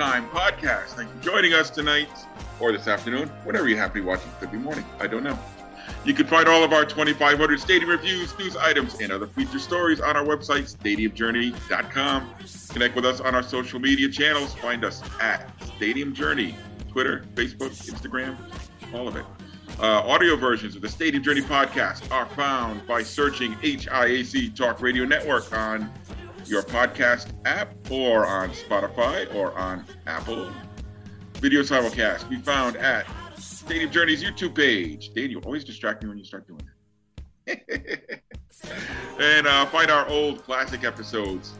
Overtime Podcast. Thank you for joining us tonight or this afternoon, whenever you happen to be watching. Could be morning. I don't know. You can find all of our 2,500 stadium reviews, news items, and other feature stories on our website, stadiumjourney.com. Connect with us on our social media channels. Find us at Stadium Journey, Twitter, Facebook, Instagram, all of it. Uh, audio versions of the Stadium Journey podcast are found by searching HIAC Talk Radio Network on your podcast app or on Spotify or on Apple. Video simulcast be found at Stadium Journey's YouTube page. Dave, you always distract me when you start doing that. and uh, find our old classic episodes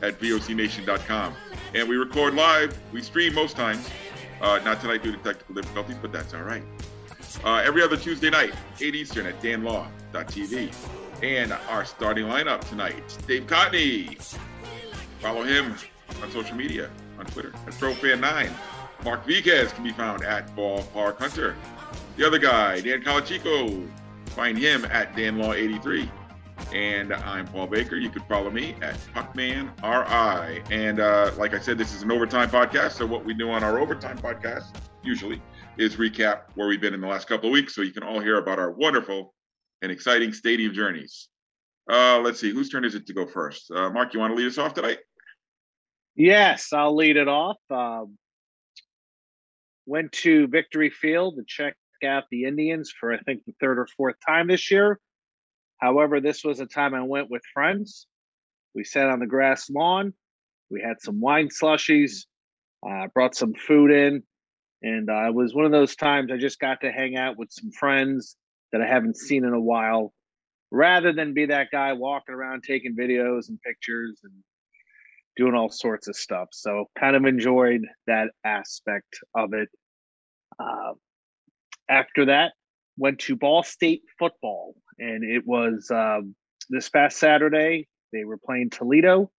at vocnation.com. And we record live. We stream most times. Uh, not tonight due to technical difficulties, but that's all right. Uh, every other Tuesday night, 8 Eastern at danlaw.tv. And our starting lineup tonight, Dave Cottenie. Follow him on social media, on Twitter at ProFan9. Marc Viquez can be found at Ballpark Hunter. The other guy, Dan Calachico, find him at DanLaw83. And I'm Paul Baker. You can follow me at PuckmanRI. And uh, like I said, this is an overtime podcast. So what we do on our overtime podcast, usually, is recap where we've been in the last couple of weeks. So you can all hear about our wonderful and exciting stadium journeys. Uh, let's see, whose turn is it to go first? Uh, Marc, you want to lead us off tonight? Yes, I'll lead it off. Um, went to Victory Field to check out the Indians for I think the third or fourth time this year. However, this was a time I went with friends. We sat on the grass lawn. We had some wine slushies. Uh, brought some food in, and uh, it was one of those times I just got to hang out with some friends that I haven't seen in a while, rather than be that guy walking around taking videos and pictures and doing all sorts of stuff. So kind of enjoyed that aspect of it. Uh, after that, went to Ball State football, and it was um, this past Saturday. They were playing Toledo,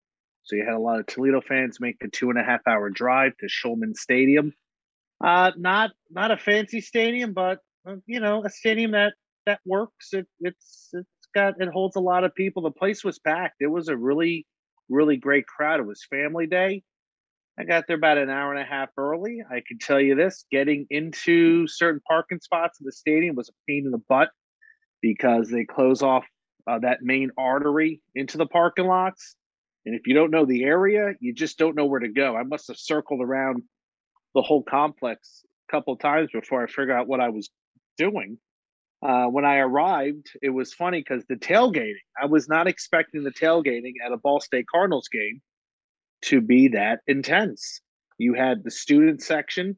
so you had a lot of Toledo fans make the two and a half hour drive to Scheumann Stadium. Uh, not not a fancy stadium, but uh, you know a stadium that that works. It, it's it's got it holds a lot of people. The place was packed. It was a really really great crowd. It was family day. I got there about an hour and a half early. I can tell you this getting into certain parking spots in the stadium was a pain in the butt because they close off uh, that main artery into the parking lots. And if you don't know the area, you just don't know where to go. I must have circled around the whole complex a couple times before I figured out what I was doing uh, when I arrived, it was funny because the tailgating, I was not expecting the tailgating at a Ball State Cardinals game to be that intense. You had the student section,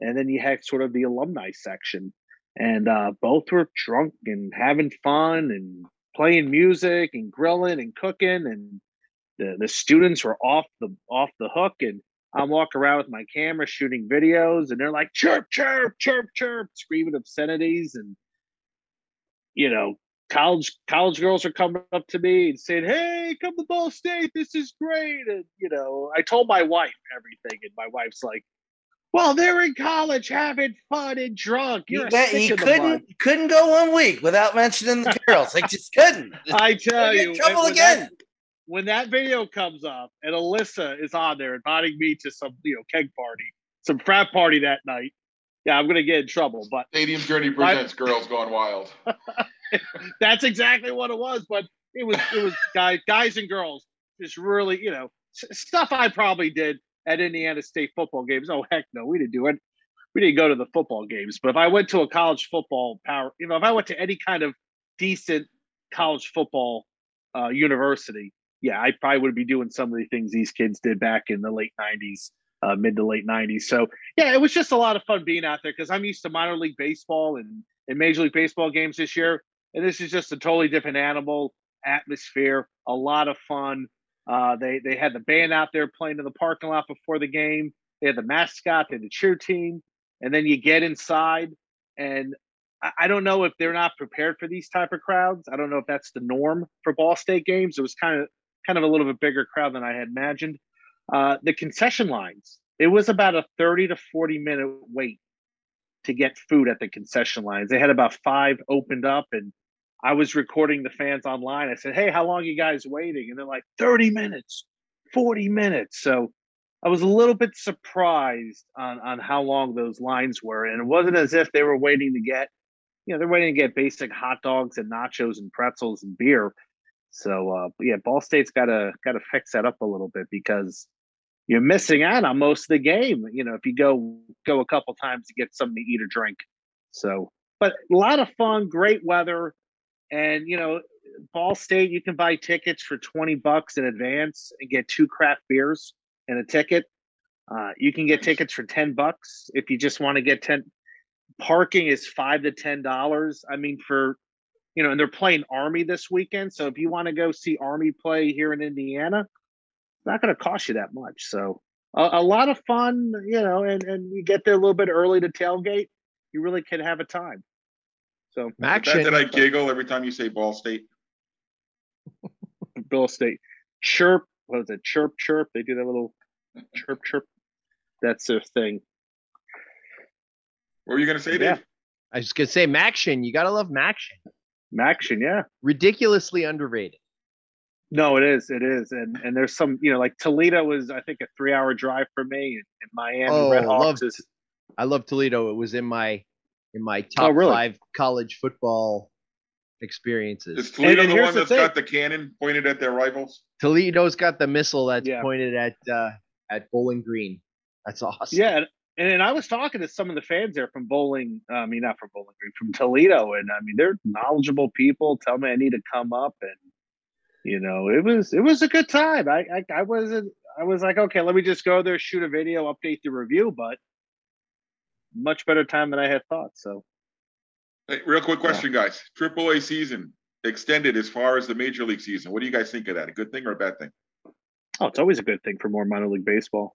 and then you had sort of the alumni section, and uh, both were drunk and having fun and playing music and grilling and cooking, and the the students were off the off the hook. And I'm walking around with my camera shooting videos, and they're like chirp, chirp, chirp, chirp, screaming obscenities and you know, college college girls are coming up to me and saying, "Hey, come to Ball State. This is great." And you know, I told my wife everything, and my wife's like, "Well, they're in college having fun and drunk. You're you, you couldn't couldn't go one week without mentioning the girls. Like just couldn't. I tell you, trouble again." That, when that video comes up and Alyssa is on there inviting me to some, you know, keg party, some frat party that night, yeah, I'm gonna get in trouble. But Stadium Journey presents Girls Gone Wild. That's exactly what it was. But it was it was guys guys and girls just really you know stuff I probably did at Indiana State football games. Oh heck no, we didn't do it. We didn't go to the football games. But if I went to a college football power, you know, if I went to any kind of decent college football uh, university, yeah, I probably would be doing some of the things these kids did back in the late '90s uh, mid to late 90s. So, yeah, it was just a lot of fun being out there because I'm used to minor league baseball and, and Major League Baseball games this year. And this is just a totally different animal, atmosphere, a lot of fun. Uh, they, they had the band out there playing in the parking lot before the game. They had the mascot, they had the cheer team. And then you get inside, and I, don't know if they're not prepared for these type of crowds. I don't know if that's the norm for Ball State games. It was kind of kind of a little bit bigger crowd than I had imagined. Uh, the concession lines, it was about a 30 to 40 minute wait to get food at the concession lines. They had about five opened up, and I was recording the fans online. I said, Hey, how long you guys waiting? And they're like, 30 minutes, 40 minutes. So I was a little bit surprised on on how long those lines were, and it wasn't as if they were waiting to get, you know, they're waiting to get basic hot dogs and nachos and pretzels and beer. So uh, yeah, Ball State's got to got to fix that up a little bit because you're missing out on most of the game. You know, if you go go a couple times to get something to eat or drink. So, but a lot of fun, great weather, and you know, Ball State you can buy tickets for twenty bucks in advance and get two craft beers and a ticket. Uh, you can get tickets for ten bucks if you just want to get ten. Parking is five to ten dollars. I mean, for you know, and they're playing Army this weekend. So if you want to go see Army play here in Indiana, it's not going to cost you that much. So a, a, lot of fun, you know, and and you get there a little bit early to tailgate. You really can have a time. So Max, did I giggle every time you say Ball State? Ball State, chirp. What is it? Chirp, chirp. They do that little chirp, chirp. That's their thing. What were you going to say, Dave? I was going to say MACtion. You got to love MACtion. MACtion, yeah. Ridiculously underrated. No, it is. It is. And and there's some, you know, like Toledo was, I think, a three hour drive for me. And, and Miami oh, Red Hawks love, is. I love Toledo. It was in my in my top oh, really? five college football experiences. Is Toledo and, and the one that's the got the cannon pointed at their rivals? Toledo's got the missile that's yeah. pointed at uh, at Bowling Green. That's awesome. Yeah, and, and I was talking to some of the fans there from Bowling. I mean, not from Bowling Green, from Toledo, and I mean, they're knowledgeable people. Tell me I need to come up, and you know, it was it was a good time. I I, I wasn't. I was like, okay, let me just go there, shoot a video, update the review, but much better time than I had thought. So, hey, real quick question, yeah. guys: Triple A season extended as far as the Major League season. What do you guys think of that? A good thing or a bad thing? Oh, it's always a good thing for more minor league baseball.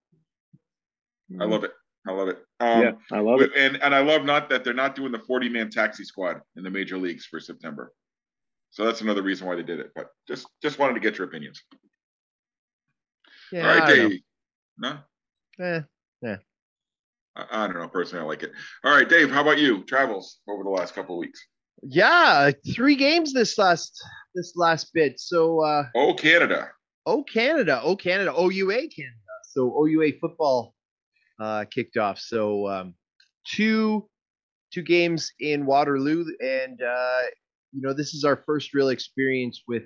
I love it. I love it. Um, yeah, I love it. And and I love not that they're not doing the 40 man taxi squad in the major leagues for September. So that's another reason why they did it. But just just wanted to get your opinions. Yeah, All right, Dave. No? Yeah. Yeah. I, I, don't know. Personally, I like it. All right, Dave, how about you? Travels over the last couple of weeks. Yeah, three games this last this last bit. So uh Oh Canada. Oh Canada. Oh Canada. OUA Canada. So OUA football uh, kicked off. So um, two two games in Waterloo, and uh, you know this is our first real experience with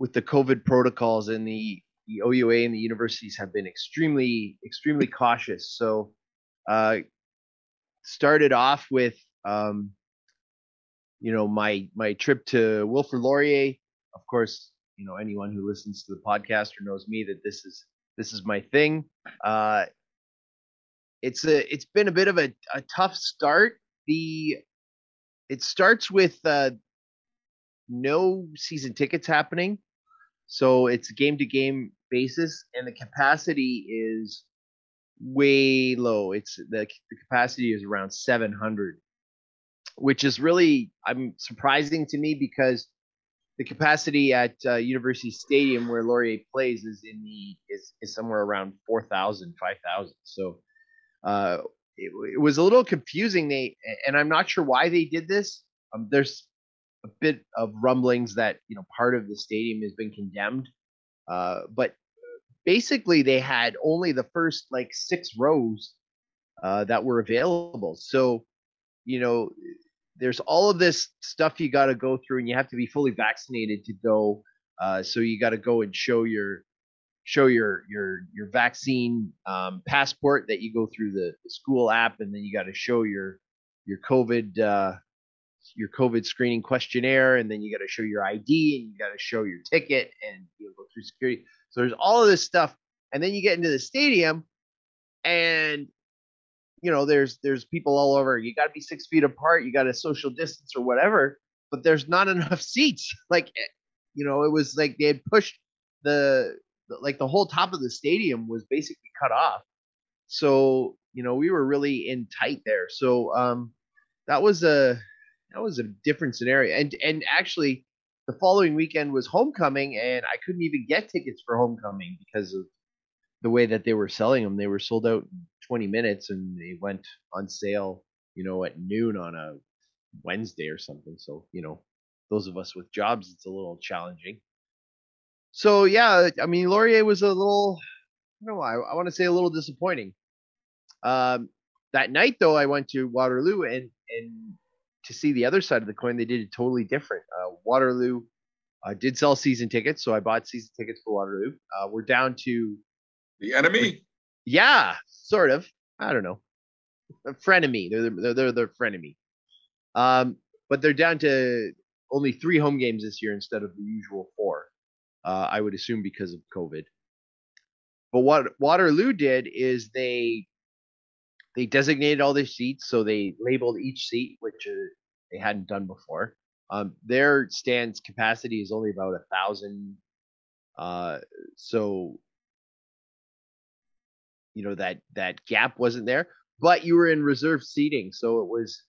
with the COVID protocols, and the the OUA and the universities have been extremely extremely cautious. So uh, started off with um, you know my my trip to Wilfrid Laurier. Of course, you know anyone who listens to the podcast or knows me that this is this is my thing. Uh, it's a it's been a bit of a, a tough start. The it starts with uh, no season tickets happening, so it's game to game basis, and the capacity is way low. It's the, the capacity is around 700, which is really I'm surprising to me because the capacity at uh, University Stadium where Laurier plays is in the is, is somewhere around 4,000, 5,000. So uh, it, it, was a little confusing. They and I'm not sure why they did this. Um, there's a bit of rumblings that you know part of the stadium has been condemned, uh, but basically they had only the first like six rows uh, that were available. So you know there's all of this stuff you got to go through, and you have to be fully vaccinated to go. Uh, so you got to go and show your show your your your vaccine um, passport that you go through the, school app, and then you got to show your your COVID uh, your COVID screening questionnaire, and then you got to show your ID, and you got to show your ticket, and you go through security. So there's all of this stuff, and then you get into the stadium, and you know there's there's people all over. You got to be six feet apart. You got to social distance or whatever, but there's not enough seats. Like eh, you know, it was like they had pushed the like the whole top of the stadium was basically cut off. So you know we were really in tight there. So um, that was a that was a different scenario. And and actually, the following weekend was homecoming, and I couldn't even get tickets for homecoming because of the way that they were selling them. They were sold out in 20 minutes, and they went on sale, you know, at noon on a Wednesday or something. So you know, those of us with jobs, it's a little challenging so yeah, I mean Laurier was a little no, I, I want to say a little disappointing. Um, that night though, I went to Waterloo and and to see the other side of the coin, they did it totally different. Uh, Waterloo uh, did sell season tickets, so I bought season tickets for Waterloo. Uh, we're down to The enemy. yeah, sort of. I don't know. A frenemy. They're they're they're, they're frenemy. Um, but they're down to only three home games this year instead of the usual four. Uh, I would assume because of COVID. But what Waterloo did is they they designated all their seats, so they labeled each seat, which uh, they hadn't done before. Um, their stands capacity is only about a thousand. Uh, so you know that that gap wasn't there, but you were in reserve seating, so it was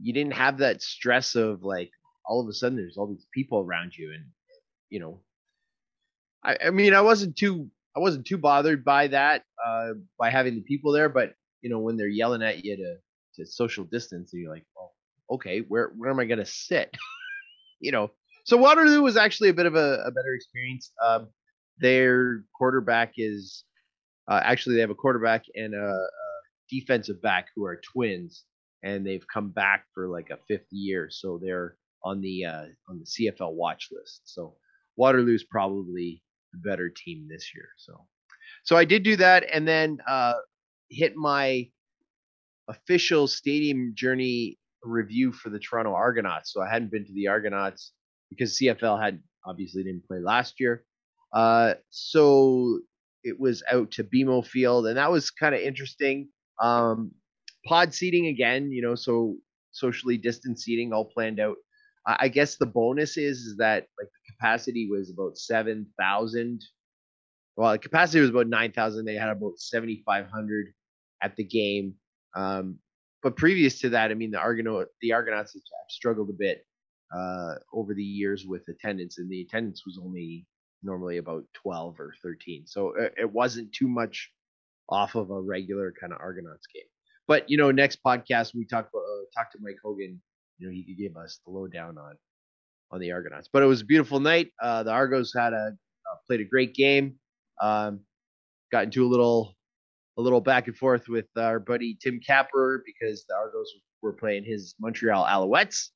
you didn't have that stress of like all of a sudden there's all these people around you, and you know, I I mean I wasn't too I wasn't too bothered by that uh, by having the people there, but you know when they're yelling at you to to social distance, you're like, well, okay, where where am I gonna sit? you know, so Waterloo was actually a bit of a, a better experience. Um, their quarterback is uh, actually they have a quarterback and a, a defensive back who are twins, and they've come back for like a fifth year, so they're on the uh, on the CFL watch list. So Waterloo's probably the better team this year. So so I did do that, and then uh, hit my official stadium journey review for the Toronto Argonauts. So I hadn't been to the Argonauts because CFL had obviously didn't play last year. Uh, so it was out to BMO Field, and that was kind of interesting. Um, pod seating again, you know, so socially distanced seating all planned out. I, I guess the bonus is, is that like capacity was about seven thousand. Well, the capacity was about nine thousand. They had about seventy five hundred at the game. Um, but previous to that, I mean, the Argonaut, the Argonauts have struggled a bit uh, over the years with attendance, and the attendance was only normally about 12 or 13. So it, it wasn't too much off of a regular kind of Argonauts game. But you know, next podcast we talk uh, talk to Mike Hogan. You know, he could give us the lowdown on on the Argonauts. But it was a beautiful night. Uh, the Argos had a uh, played a great game. Um, got into a little a little back and forth with our buddy Tim Capper because the Argos were playing his Montreal Alouettes,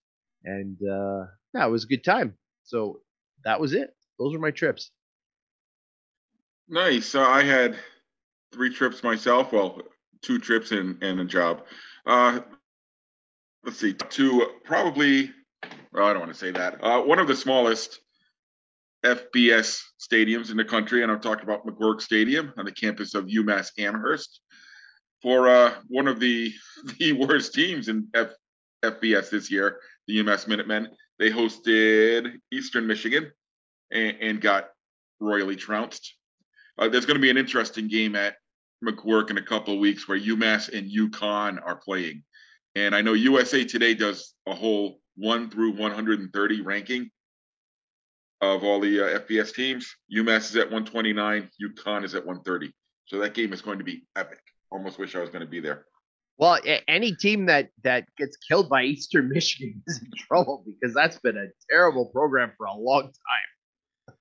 and uh, yeah, it was a good time. So that was it. Those were my trips. Nice. So I had three trips myself. Well, two trips and, and a job. Uh, let's see, to probably, well, I don't want to say that. Uh, one of the smallest FBS stadiums in the country, and I'm talking about McGuirk Stadium on the campus of UMass Amherst. For uh, one of the the worst teams in F, FBS this year, the UMass Minutemen, they hosted Eastern Michigan and, and got royally trounced. Uh, there's going to be an interesting game at McGuirk in a couple of weeks where UMass and UConn are playing. And I know USA Today does a whole 1 through 130 ranking of all the uh, FBS teams. UMass is at 129, UConn is at 130. So that game is going to be epic. Almost wish I was going to be there. Well, any team that that gets killed by Eastern Michigan is in trouble because that's been a terrible program for a long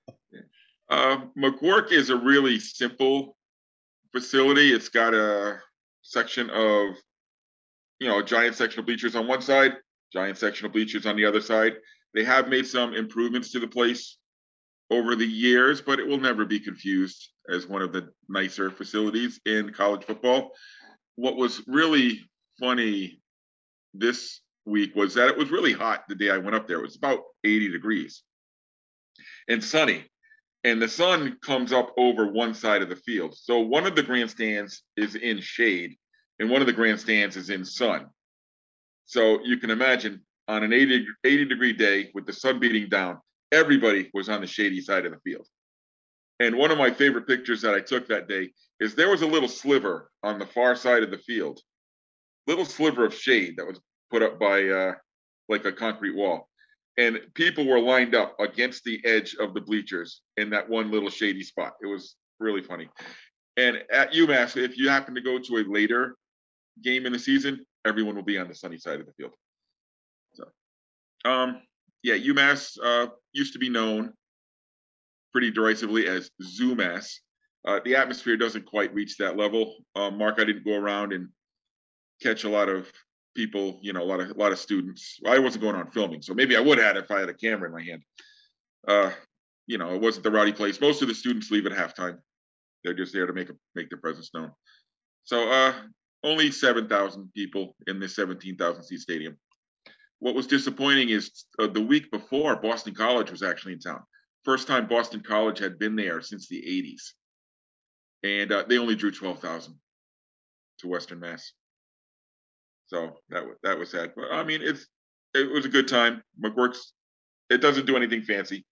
time. uh, McGuirk is a really simple facility. It's got a section of, you know, a giant section of bleachers on one side, giant section of bleachers on the other side. They have made some improvements to the place over the years, but it will never be confused as one of the nicer facilities in college football. What was really funny this week was that it was really hot the day I went up there. It was about 80 degrees and sunny. And the sun comes up over one side of the field. So one of the grandstands is in shade and one of the grandstands is in sun. So you can imagine on an 80, 80 degree day with the sun beating down, everybody was on the shady side of the field. And one of my favorite pictures that I took that day is there was a little sliver on the far side of the field, little sliver of shade that was put up by uh, like a concrete wall. And people were lined up against the edge of the bleachers in that one little shady spot. It was really funny. And at UMass, if you happen to go to a later game in the season, everyone will be on the sunny side of the field. So, um, yeah, UMass uh, used to be known pretty derisively as Zoomass. uh, the atmosphere doesn't quite reach that level. Uh, Marc, I didn't go around and catch a lot of people, you know, a lot of a lot of students. I wasn't going on filming, so maybe I would have if I had a camera in my hand. Uh, you know, it wasn't the rowdy place. Most of the students leave at halftime. They're just there to make a, make their presence known. So uh, only seven thousand people in this seventeen thousand seat stadium. What was disappointing is uh, the week before, Boston College was actually in town. First time Boston College had been there since the '80s, and uh, they only drew twelve thousand to Western Mass. So that was that was sad. But I mean, it's it was a good time. McGuirk's it doesn't do anything fancy,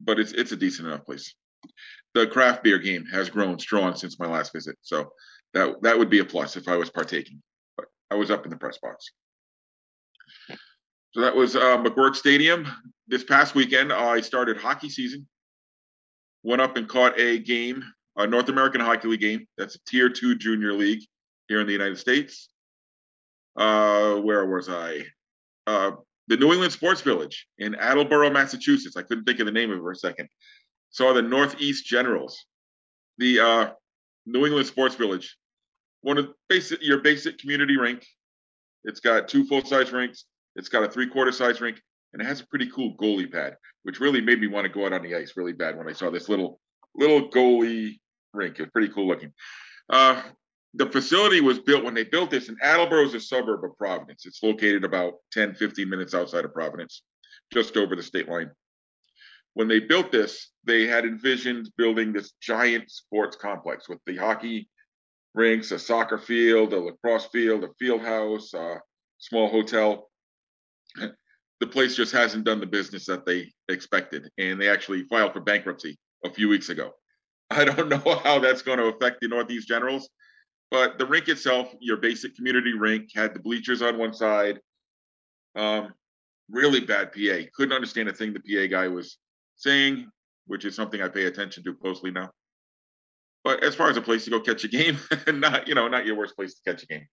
but it's it's a decent enough place. The craft beer game has grown strong since my last visit, so that that would be a plus if I was partaking. But I was up in the press box. So that was uh, McGuirk Stadium. This past weekend, I started hockey season. Went up and caught a game, a North American Hockey League game. That's a Tier Two Junior League here in the United States uh, where was I? Uh, the New England Sports Village in Attleboro, Massachusetts. I couldn't think of the name of it for a second. Saw the Northeast Generals, the uh, New England Sports Village, one of basic your basic community rink. It's got two full size rinks. It's got a three quarter size rink, and it has a pretty cool goalie pad, which really made me want to go out on the ice really bad when I saw this little little goalie rink. It was pretty cool looking. Uh, the facility was built when they built this and attleboro is a suburb of providence it's located about 10 15 minutes outside of providence just over the state line when they built this they had envisioned building this giant sports complex with the hockey rinks a soccer field a lacrosse field a field house a small hotel the place just hasn't done the business that they expected and they actually filed for bankruptcy a few weeks ago i don't know how that's going to affect the northeast generals but the rink itself, your basic community rink, had the bleachers on one side. Um, really bad PA. Couldn't understand a thing the PA guy was saying, which is something I pay attention to closely now. But as far as a place to go catch a game, not you know, not your worst place to catch a game.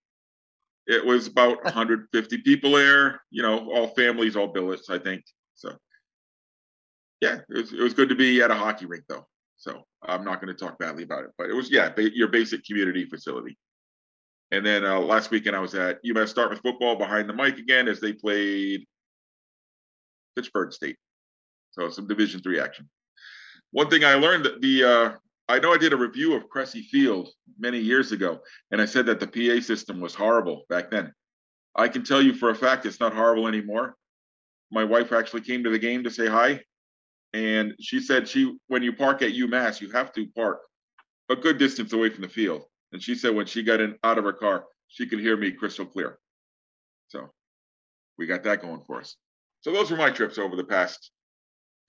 It was about 150 people there, you know, all families, all billets, I think. So yeah, it was, it was good to be at a hockey rink though. So I'm not going to talk badly about it, but it was yeah, your basic community facility. And then uh, last weekend I was at UMass Dartmouth football behind the mic again as they played Pittsburgh State. So some Division three action. One thing I learned that the uh, I know I did a review of Cressy Field many years ago, and I said that the PA system was horrible back then. I can tell you for a fact it's not horrible anymore. My wife actually came to the game to say hi, and she said she when you park at UMass, you have to park a good distance away from the field. And she said when she got in out of her car, she could hear me crystal clear. So we got that going for us. So those were my trips over the past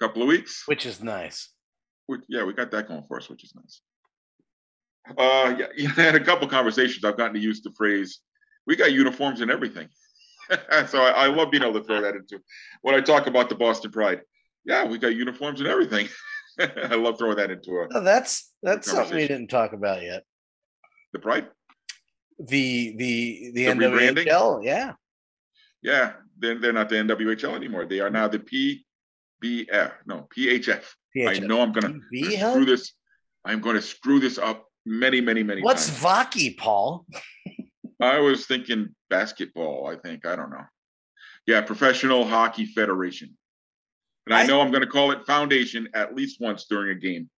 couple of weeks. Which is nice. Which, yeah, we got that going for us, which is nice. Uh, yeah, yeah, I had a couple conversations. I've gotten to use the phrase, "We got uniforms and everything." so I, I love being able to throw that into when I talk about the Boston Pride yeah, we got uniforms and everything. I love throwing that into a. Oh, that's that's something we didn't talk about yet. The pride. The the the, the NWHL, yeah. Yeah, they're, they're not the NWHL anymore. They are now the PBF. No, PHF. PHF. I know I'm gonna PBF? screw this. I'm going to screw this up many, many, many. Times. What's times. Vaki, Paul? I was thinking basketball. I think I don't know. Yeah, Professional Hockey Federation. And I, I know I'm going to call it foundation at least once during a game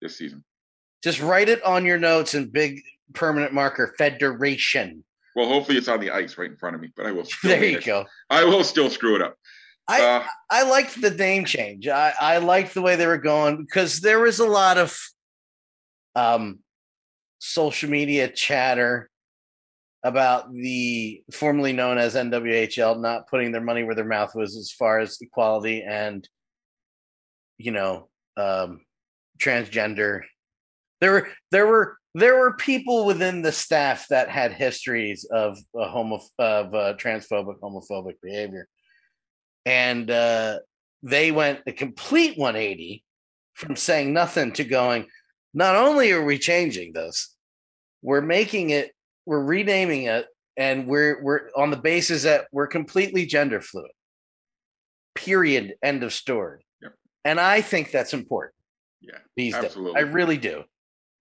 this season. Just write it on your notes in big permanent marker federation. Well, hopefully it's on the ice right in front of me, but I will. there you go. I will still screw it up. I uh, I liked the name change. I I liked the way they were going because there was a lot of um social media chatter about the formerly known as NWHL not putting their money where their mouth was as far as equality and you know um, transgender. There were there were there were people within the staff that had histories of a homo of uh, transphobic homophobic behavior, and uh, they went a complete 180 from saying nothing to going. Not only are we changing this, we're making it we're renaming it and we're we're on the basis that we're completely gender fluid. Period. End of story. Yep. And I think that's important. Yeah. These absolutely. days. I really do.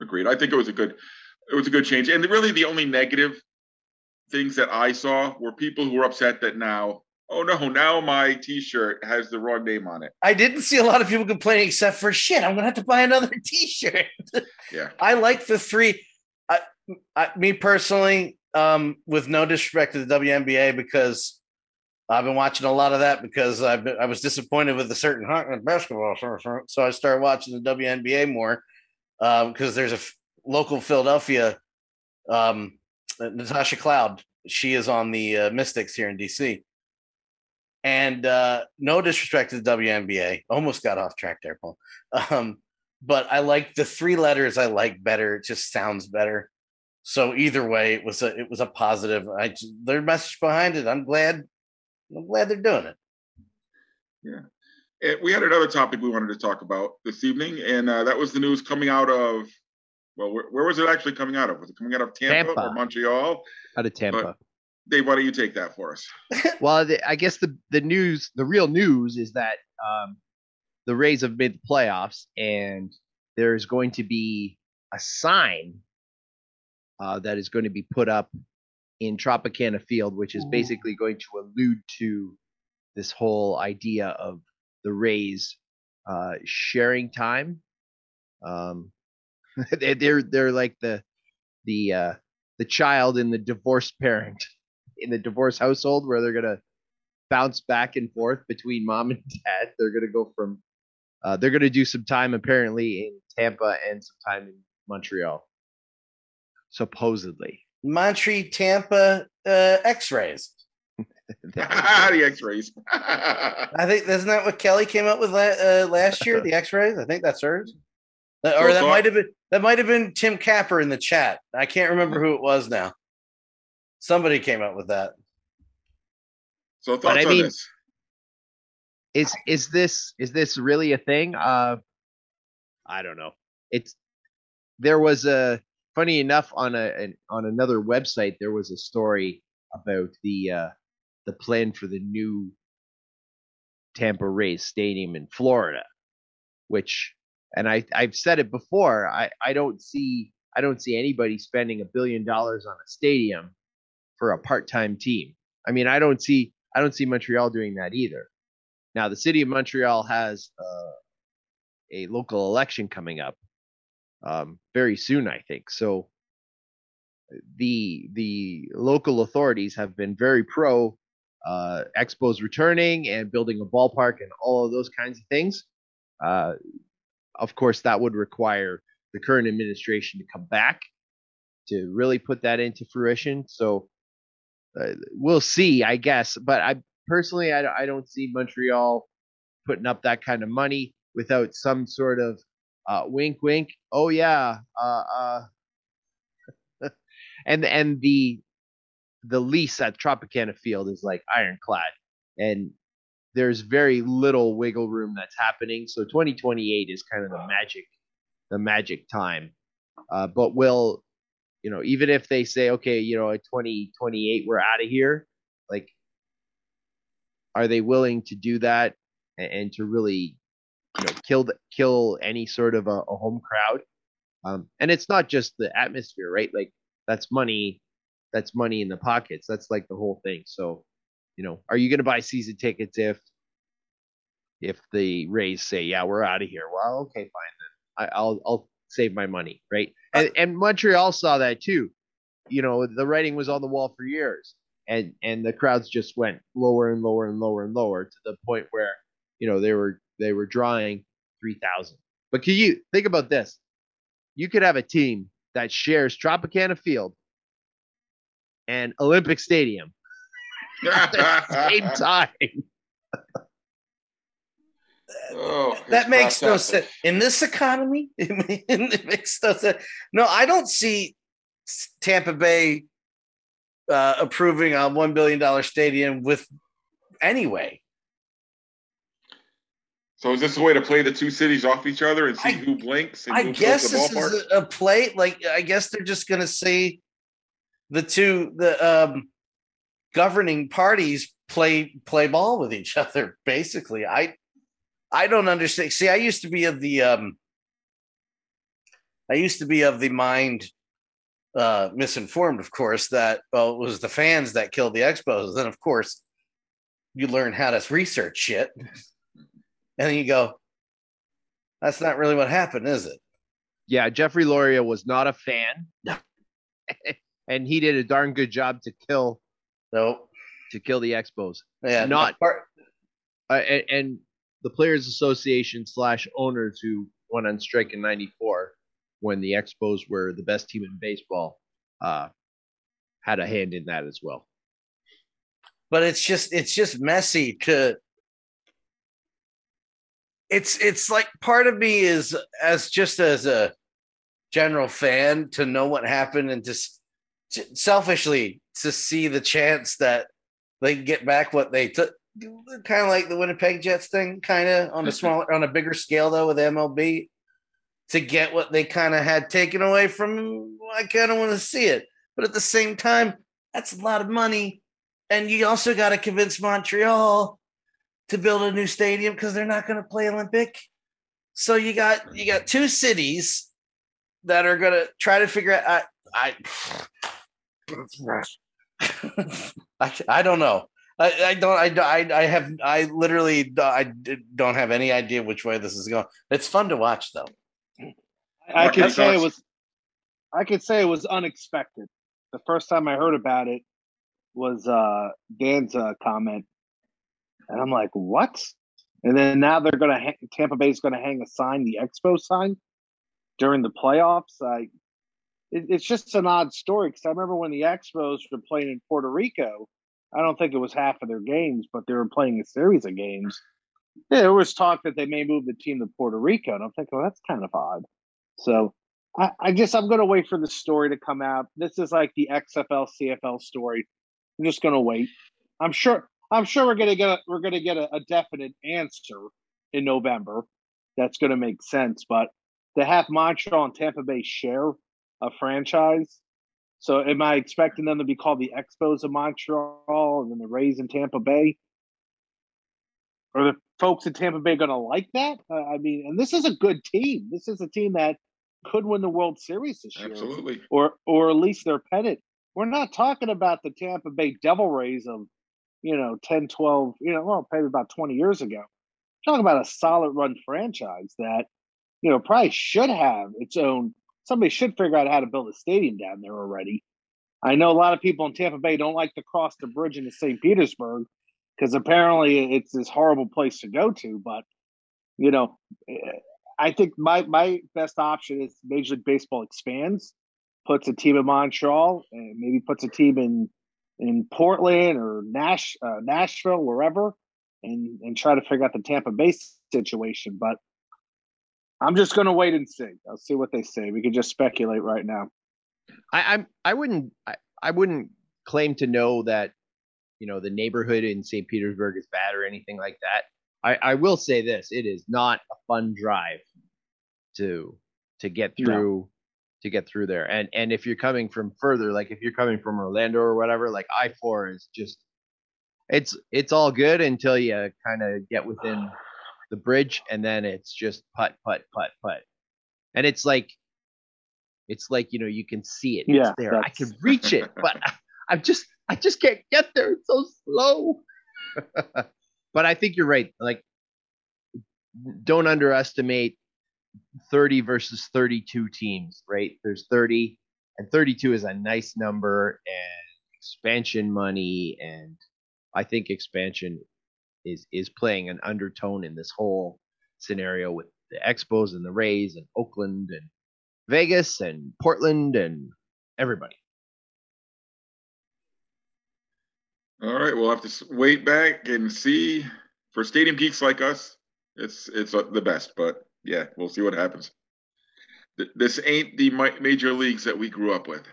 agreed. I think it was a good, it was a good change. And really, the only negative things that I saw were people who were upset that now, oh no, now my T-shirt has the wrong name on it. I didn't see a lot of people complaining except for shit. I'm gonna have to buy another T-shirt. Yeah. I like the three. I, I, me personally, um, with no disrespect to the WNBA, because I've been watching a lot of that because I've been, I was disappointed with a certain basketball, so I started watching the WNBA more because um, there's a f- local Philadelphia um, Natasha Cloud. She is on the uh, Mystics here in DC. And uh, no disrespect to the WNBA, almost got off track there, Paul. Um, but I like the three letters. I like better. It just sounds better. So either way, it was a it was a positive. I their message behind it. I'm glad. I'm glad they're doing it. Yeah. And we had another topic we wanted to talk about this evening, and uh, that was the news coming out of. Well, where, where, was it actually coming out of? Was it coming out of Tampa, Tampa. or Montreal? Out of Tampa. But, Dave, why don't you take that for us? well, the, I guess the the news, the real news, is that um, the Rays have made the playoffs, and there's going to be a sign uh, that is going to be put up in Tropicana Field, which is basically going to allude to this whole idea of the Rays uh, sharing time. Um, they're they're like the the uh, the child and the divorced parent in the divorce household where they're gonna bounce back and forth between mom and dad. They're gonna go from uh, they're gonna do some time apparently in Tampa and some time in Montreal, supposedly. Montreal, Tampa, uh, X-rays. the X-rays. I think isn't that what Kelly came up with uh, last year? The X-rays. I think that's hers. Uh, or that might have been that might have been Tim Capper in the chat. I can't remember who it was now. Somebody came up with that. So thoughts I mean, this? Is is this is this really a thing? Uh, I don't know. It's there was a funny enough on a an, on another website there was a story about the uh, the plan for the new Tampa Rays stadium in Florida, which and I I've said it before. I I don't see I don't see anybody spending a billion dollars on a stadium for a part-time team. I mean, I don't see I don't see Montreal doing that either. Now, the city of Montreal has uh, a local election coming up um, very soon, I think. So the the local authorities have been very pro uh, Expos returning and building a ballpark and all of those kinds of things. Uh, of course, that would require the current administration to come back to really put that into fruition. So uh, we'll see, I guess. But I personally, I, I don't see Montreal putting up that kind of money without some sort of uh, wink, wink. Oh yeah, uh, uh. and and the the lease at Tropicana Field is like ironclad, and there's very little wiggle room that's happening. So 2028 is kind of the magic, the magic time. Uh, but will, you know, even if they say, okay, you know, at 2028 we're out of here, like, are they willing to do that and, and to really, you know, kill the, kill any sort of a, a home crowd? Um, and it's not just the atmosphere, right? Like that's money, that's money in the pockets. That's like the whole thing. So you know, are you going to buy season tickets if if the Rays say, "Yeah, we're out of here"? Well, okay, fine then. I, will I'll save my money, right? And uh, and Montreal saw that too. You know, the writing was on the wall for years, and and the crowds just went lower and lower and lower and lower to the point where you know they were they were drawing three thousand. But can you think about this? You could have a team that shares Tropicana Field and Olympic Stadium at the same time. Oh, that makes no sense in this economy. it makes no sense. No, I don't see Tampa Bay uh, approving a one billion dollar stadium with anyway. So is this a way to play the two cities off each other and see I, who blinks? I who guess this ballpark? is a, play. Like I guess they're just going to see the two the um, governing parties play play ball with each other. Basically, I I don't understand. See, I used to be of the um I used to be of the mind, uh, misinformed, of course, that well, it was the fans that killed the Expos. Then, of course, you learn how to research shit, and then you go, "That's not really what happened, is it?" Yeah, Jeffrey Loria was not a fan, and he did a darn good job to kill No, to kill the Expos. yeah, Not- part- Uh, and, and the Players Association slash owners who went on strike in '94 when the Expos were the best team in baseball uh, had a hand in that as well. but it's just it's just messy to it's it's like part of me is as just as a general fan to know what happened and just selfishly to see the chance that they get back what they took kind of like the winnipeg jets thing kind of on a smaller on a bigger scale though with mlb to get what they kind of had taken away from them i kind of want to see it but at the same time that's a lot of money and you also got to convince Montreal to build a new stadium because they're not going to play Olympic. So you got you got two cities that are going to try to figure out. I I, I, I don't know. I, I don't. I, I I have. I literally. I don't have any idea which way this is going. It's fun to watch though. I Marc, could your say it was. I could say it was unexpected. The first time I heard about it was uh, Dan's uh, comment, and I'm like, "What?" And then now they're gonna ha- Tampa Bay's gonna hang a sign, the Expo sign, during the playoffs. I, it, it's just an odd story because I remember when the Expos were playing in Puerto Rico. I don't think it was half of their games, but they were playing a series of games. Yeah, there was talk that they may move the team to Puerto Rico, and I'm thinking, well, that's kind of odd. So I, I guess I'm going to wait for the story to come out. This is like the XFL CFL story. I'm just going to wait. I'm sure. I'm sure we're going to get a, we're going to get a, a definite answer in November. That's going to make sense. But to have Montreal and Tampa Bay share a franchise, so am I expecting them to be called the Expos of Montreal and then the Rays in Tampa Bay? Are the folks in Tampa Bay going to like that? Uh, I mean, and this is a good team. This is a team that could win the World Series this year, Absolutely. or or at least their pennant. We're not talking about the Tampa Bay Devil Rays of, you know, 10, 12, you know, well, maybe about 20 years ago. We're talking about a solid run franchise that, you know, probably should have its own. Somebody should figure out how to build a stadium down there already. I know a lot of people in Tampa Bay don't like to cross the bridge into St. Petersburg because apparently it's this horrible place to go to. But you know, eh, I think my my best option is Major League Baseball expands, puts a team in Montreal, and maybe puts a team in in Portland or Nash uh, Nashville, wherever, and and try to figure out the Tampa Bay situation. But I'm just going to wait and see. I'll see what they say. We can just speculate right now. I, I'm I wouldn't I, I wouldn't claim to know that you know the neighborhood in St. Petersburg is bad or anything like that. I, I will say this: it is not a fun drive to to get No. through to get through there. And and if you're coming from further, like if you're coming from Orlando or whatever, like I four is just it's it's all good until you kind of get within the bridge, and then it's just putt putt putt putt, and it's like it's like you know you can see it. Yeah, it's there. I can reach it, but I, I'm just I just can't get there. It's so slow. but I think you're right. Like, don't underestimate 30 versus 32 teams. Right? There's 30, and 32 is a nice number, and expansion money, and I think expansion is is playing an undertone in this whole scenario with the Expos and the Rays and Oakland and Vegas and Portland and everybody. All right, we'll have to wait back and see. For stadium geeks like us, it's it's uh, the best. But yeah, we'll see what happens. This ain't the major leagues that we grew up with.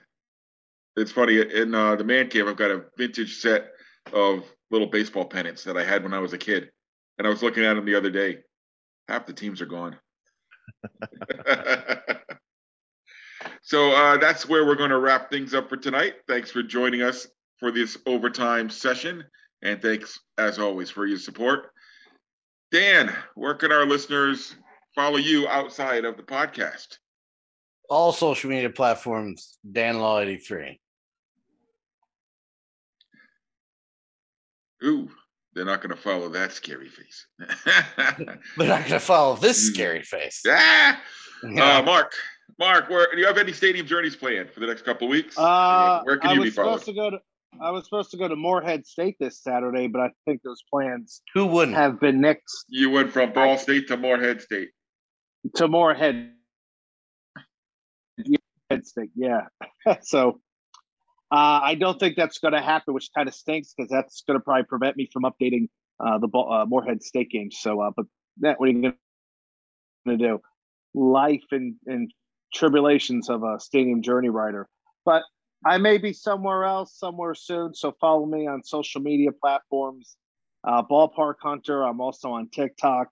It's funny in uh, the man cave. I've got a vintage set of little baseball pennants that I had when I was a kid, and I was looking at them the other day. Half the teams are gone. so uh, that's where we're going to wrap things up for tonight. Thanks for joining us for this overtime session. And thanks, as always, for your support. Dan, where can our listeners follow you outside of the podcast? All social media platforms, Dan Law 83. Ooh, they're not going to follow that scary face. They're not going to follow this scary face. ah! Yeah. Uh, Marc, Marc, where do you have any stadium journeys planned for the next couple of weeks? Uh, where can I you was be followed? supposed to go to. I was supposed to go to Morehead State this Saturday, but I think those plans Who wouldn't? have been next. You went from Ball State to Morehead State. to Morehead. Morehead State, yeah. so uh, I don't think that's going to happen, which kind of stinks because that's going to probably prevent me from updating uh, the ball, uh, Morehead State game. So, uh, but that what are you going to do? Life and, and tribulations of a stadium journey rider. But I may be somewhere else somewhere soon. So follow me on social media platforms. Uh, Ballpark Hunter. I'm also on TikTok.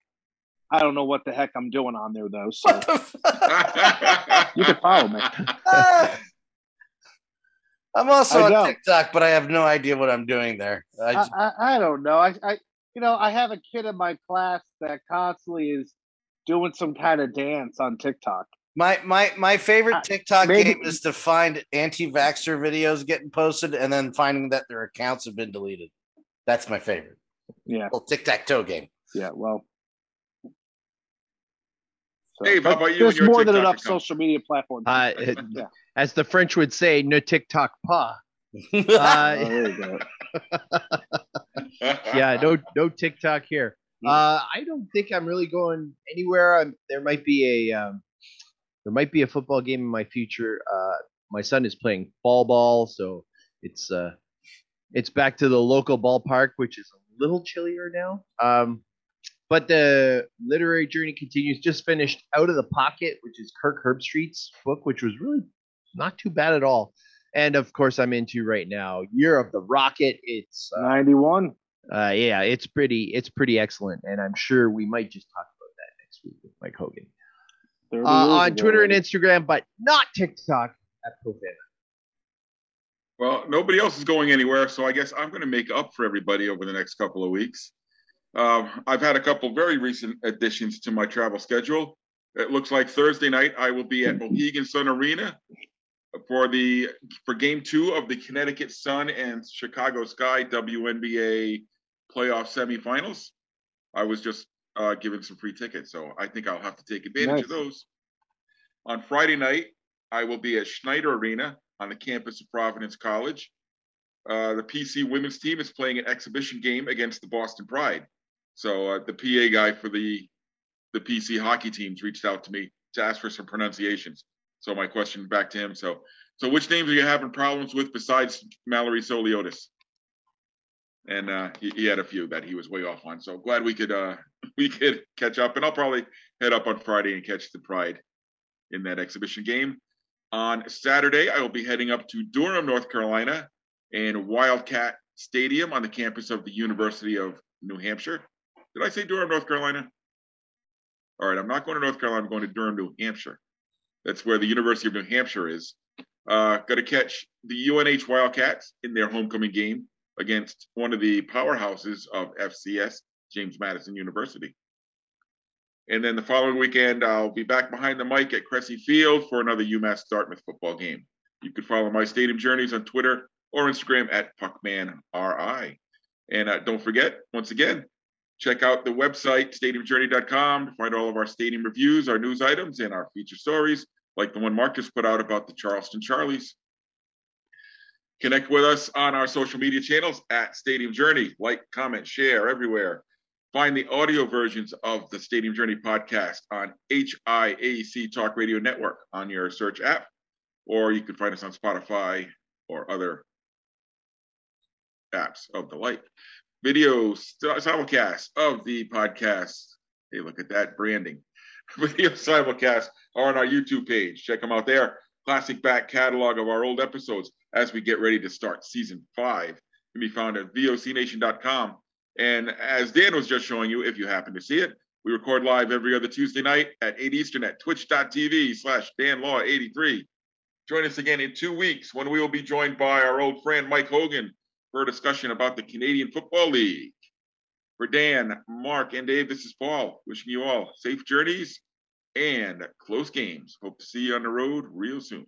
I don't know what the heck I'm doing on there though. So? You can follow me. I'm also I on don't. TikTok, but I have no idea what I'm doing there. I I, just, I, I don't know. I, I you know I have a kid in my class that constantly is doing some kind of dance on TikTok. my my my favorite TikTok maybe- game is to find anti-vaxxer videos getting posted and then finding that their accounts have been deleted. That's my favorite. Yeah, Well, tic-tac-toe game. yeah. Well, so, Dave, how about you and There's your more than enough account? social media platforms. Uh, Yeah. as the French would say, ne TikTok pas. Oh, Uh, there you go. yeah, no, no TikTok here. Uh, I don't think I'm really going anywhere. I'm, there might be a, um, there might be a football game in my future. Uh, my son is playing fall ball, so it's uh, it's back to the local ballpark, which is a little chillier now. Um, but the literary journey continues. Just finished Out of the Pocket, which is Kirk Herbstreit's book, which was really not too bad at all. And of course, I'm into right now Year of the Rocket. It's uh, Ninety-one. uh, yeah, it's pretty, it's pretty excellent, and I'm sure we might just talk about that next week with Mike Hogan uh, on Twitter and. Instagram, but not TikTok at Profana. Well, nobody else is going anywhere, so I guess I'm going to make up for everybody over the next couple of weeks. Um, I've had a couple very recent additions to my travel schedule. It looks like Thursday night I will be at Mohegan Sun Arena for the for Game Two of the Connecticut Sun and Chicago Sky WNBA playoff semifinals. I was just uh, given some free tickets, so I think I'll have to take advantage Nice. of those. On Friday night, I will be at Schneider Arena on the campus of Providence College. Uh, the PC women's team is playing an exhibition game against the Boston Pride. So uh, the PA guy for the the PC hockey teams reached out to me to ask for some pronunciations. So my question back to him. So so which names are you having problems with besides Mallory Souliotis? And uh, he, he had a few that he was way off on. So glad we could uh, we could catch up. And I'll probably head up on Friday and catch the Pride in that exhibition game. On Saturday, I will be heading up to Durham, North Carolina, and Wildcat Stadium on the campus of the University of New Hampshire. Did I say Durham, North Carolina? All right, I'm not going to North Carolina. I'm going to Durham, New Hampshire. That's where the University of New Hampshire is. Uh, Got to catch the UNH Wildcats in their homecoming game against one of the powerhouses of FCS, James Madison University. And then the following weekend, I'll be back behind the mic at Cressy Field for another UMass Dartmouth football game. You can follow my stadium journeys on Twitter or Instagram at PuckmanRI. And uh, don't forget, once again, check out the website, stadiumjourney.com, to find all of our stadium reviews, our news items, and our feature stories, like the one Marcus put out about the Charleston Charlies. Connect with us on our social media channels at Stadium Journey. Like, comment, share everywhere. Find the audio versions of the Stadium Journey podcast on HIAC Talk Radio Network on your search app, or you can find us on Spotify or other apps of the like. Video st- simulcast of the podcast. Hey, look at that branding. Video simulcast are on our YouTube page. Check them out there. Classic back catalog of our old episodes as we get ready to start season five can be found at vocnation.com. And as Dan was just showing you, if you happen to see it, we record live every other Tuesday night at 8 Eastern at twitch.tv slash danlaw83. Join us again in two weeks when we will be joined by our old friend Mike Hogan for a discussion about the Canadian Football League. For Dan, Marc, and Dave, this is Paul wishing you all safe journeys and close games. Hope to see you on the road real soon.